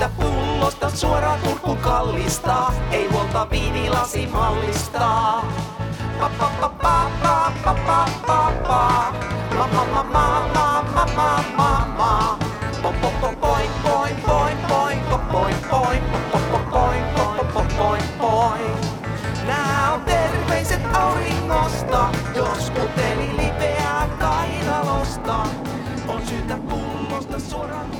Syytä pullosta suoraan kurkku kallistaa, ei huolta viinilasi mallistaa. Pa pa pa pa pa pa pa pa pa. Ma ma ma ma ma ma ma ma ma. Po po po poin poin poin poin po poin poin po po po poin po po po poin poin. Terveiset auringosta, jos puteli lipeää kainalosta. On syytä pullosta suoraan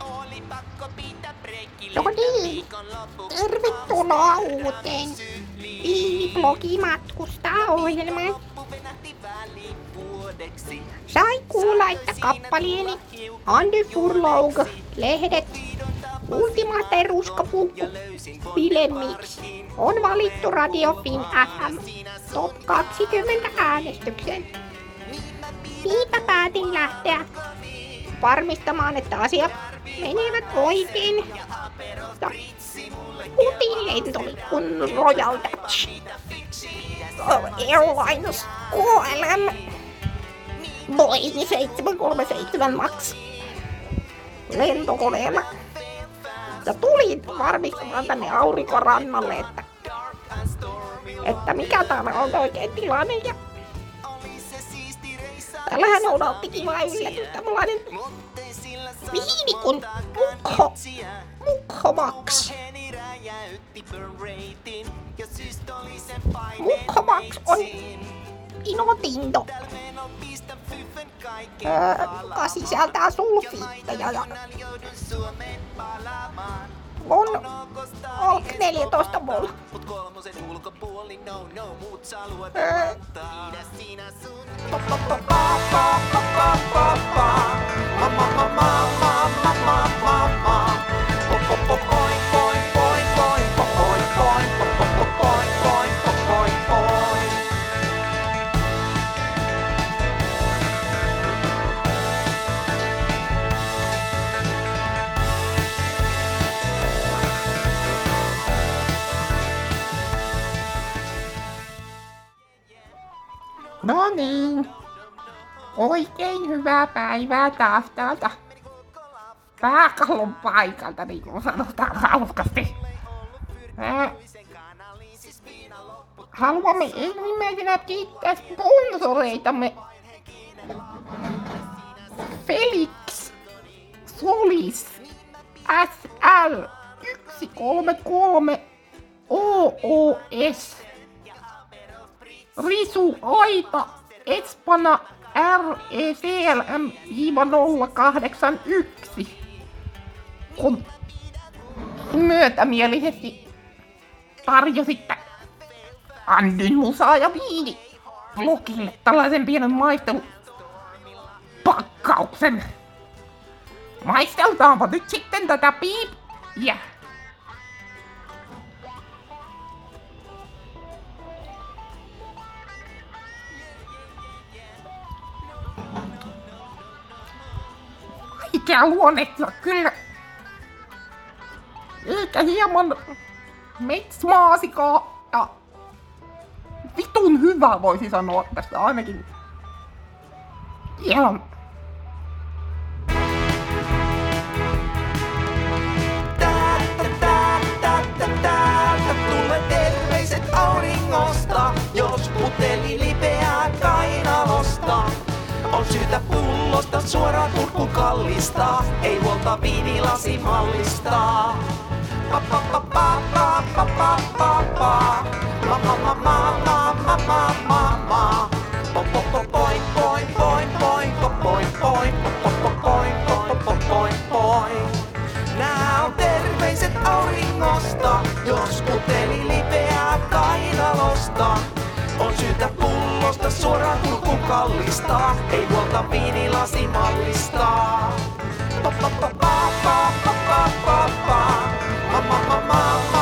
Oli pakko pitää breikki No niin. Tervetuloa uuteen Viiniblogi matkustaa ohjelmaan. Sai kuulla, että kappaleeni Andy Furlong, lehdet, Ultimate ja Ruskapulkku, Mix. On valittu Radio Fin FM Top 20 äänestykseen. Niinpä päätin lähteä varmistamaan, että asiat menevät oikein. Ja otin lentolipun Royal Dutch Airlines KLM Boeing 737 Max lentokoneella. Ja tulin varmistamaan tänne aurinkorannalle, että, että mikä täällä on oikein tilanne. Ja täällähän odotti kiva yllätys, tämmölainen Viinikon mukho, mukhomaksi. Mukhomaksi on inotinto, öö, sisältää sulfiitteja ja on Alk 14 mulla. Öö. No niin. Oikein hyvää päivää taas täältä pääkallon paikalta, niin kuin sanotaan hauskasti. Haluamme ensimmäisenä kiittää sponsoreitamme. Felix Solis SL 133 Risu Aita Espana E RECLM-081 kun myötämielisesti tarjositte Andyn musaa ja viini blogille tällaisen pienen maistelupakkauksen. Maisteltaanpa nyt sitten tätä piippiä. Vaikea luonnehtia kyllä. Eikä hieman metsmaasikaa ja vitun hyvä voisi sanoa tästä ainakin. Ihan kallistaa, ei huolta viinilasi mallistaa. Pa pa pa pa pa pa pa pa pa. Ma ma ma ma ma pullosta suoraan kurkku kallistaa, ei huolta viinilasi mallistaa. Pa pa pa pa pa pa pa pa pa. ma, ma, ma, ma, ma,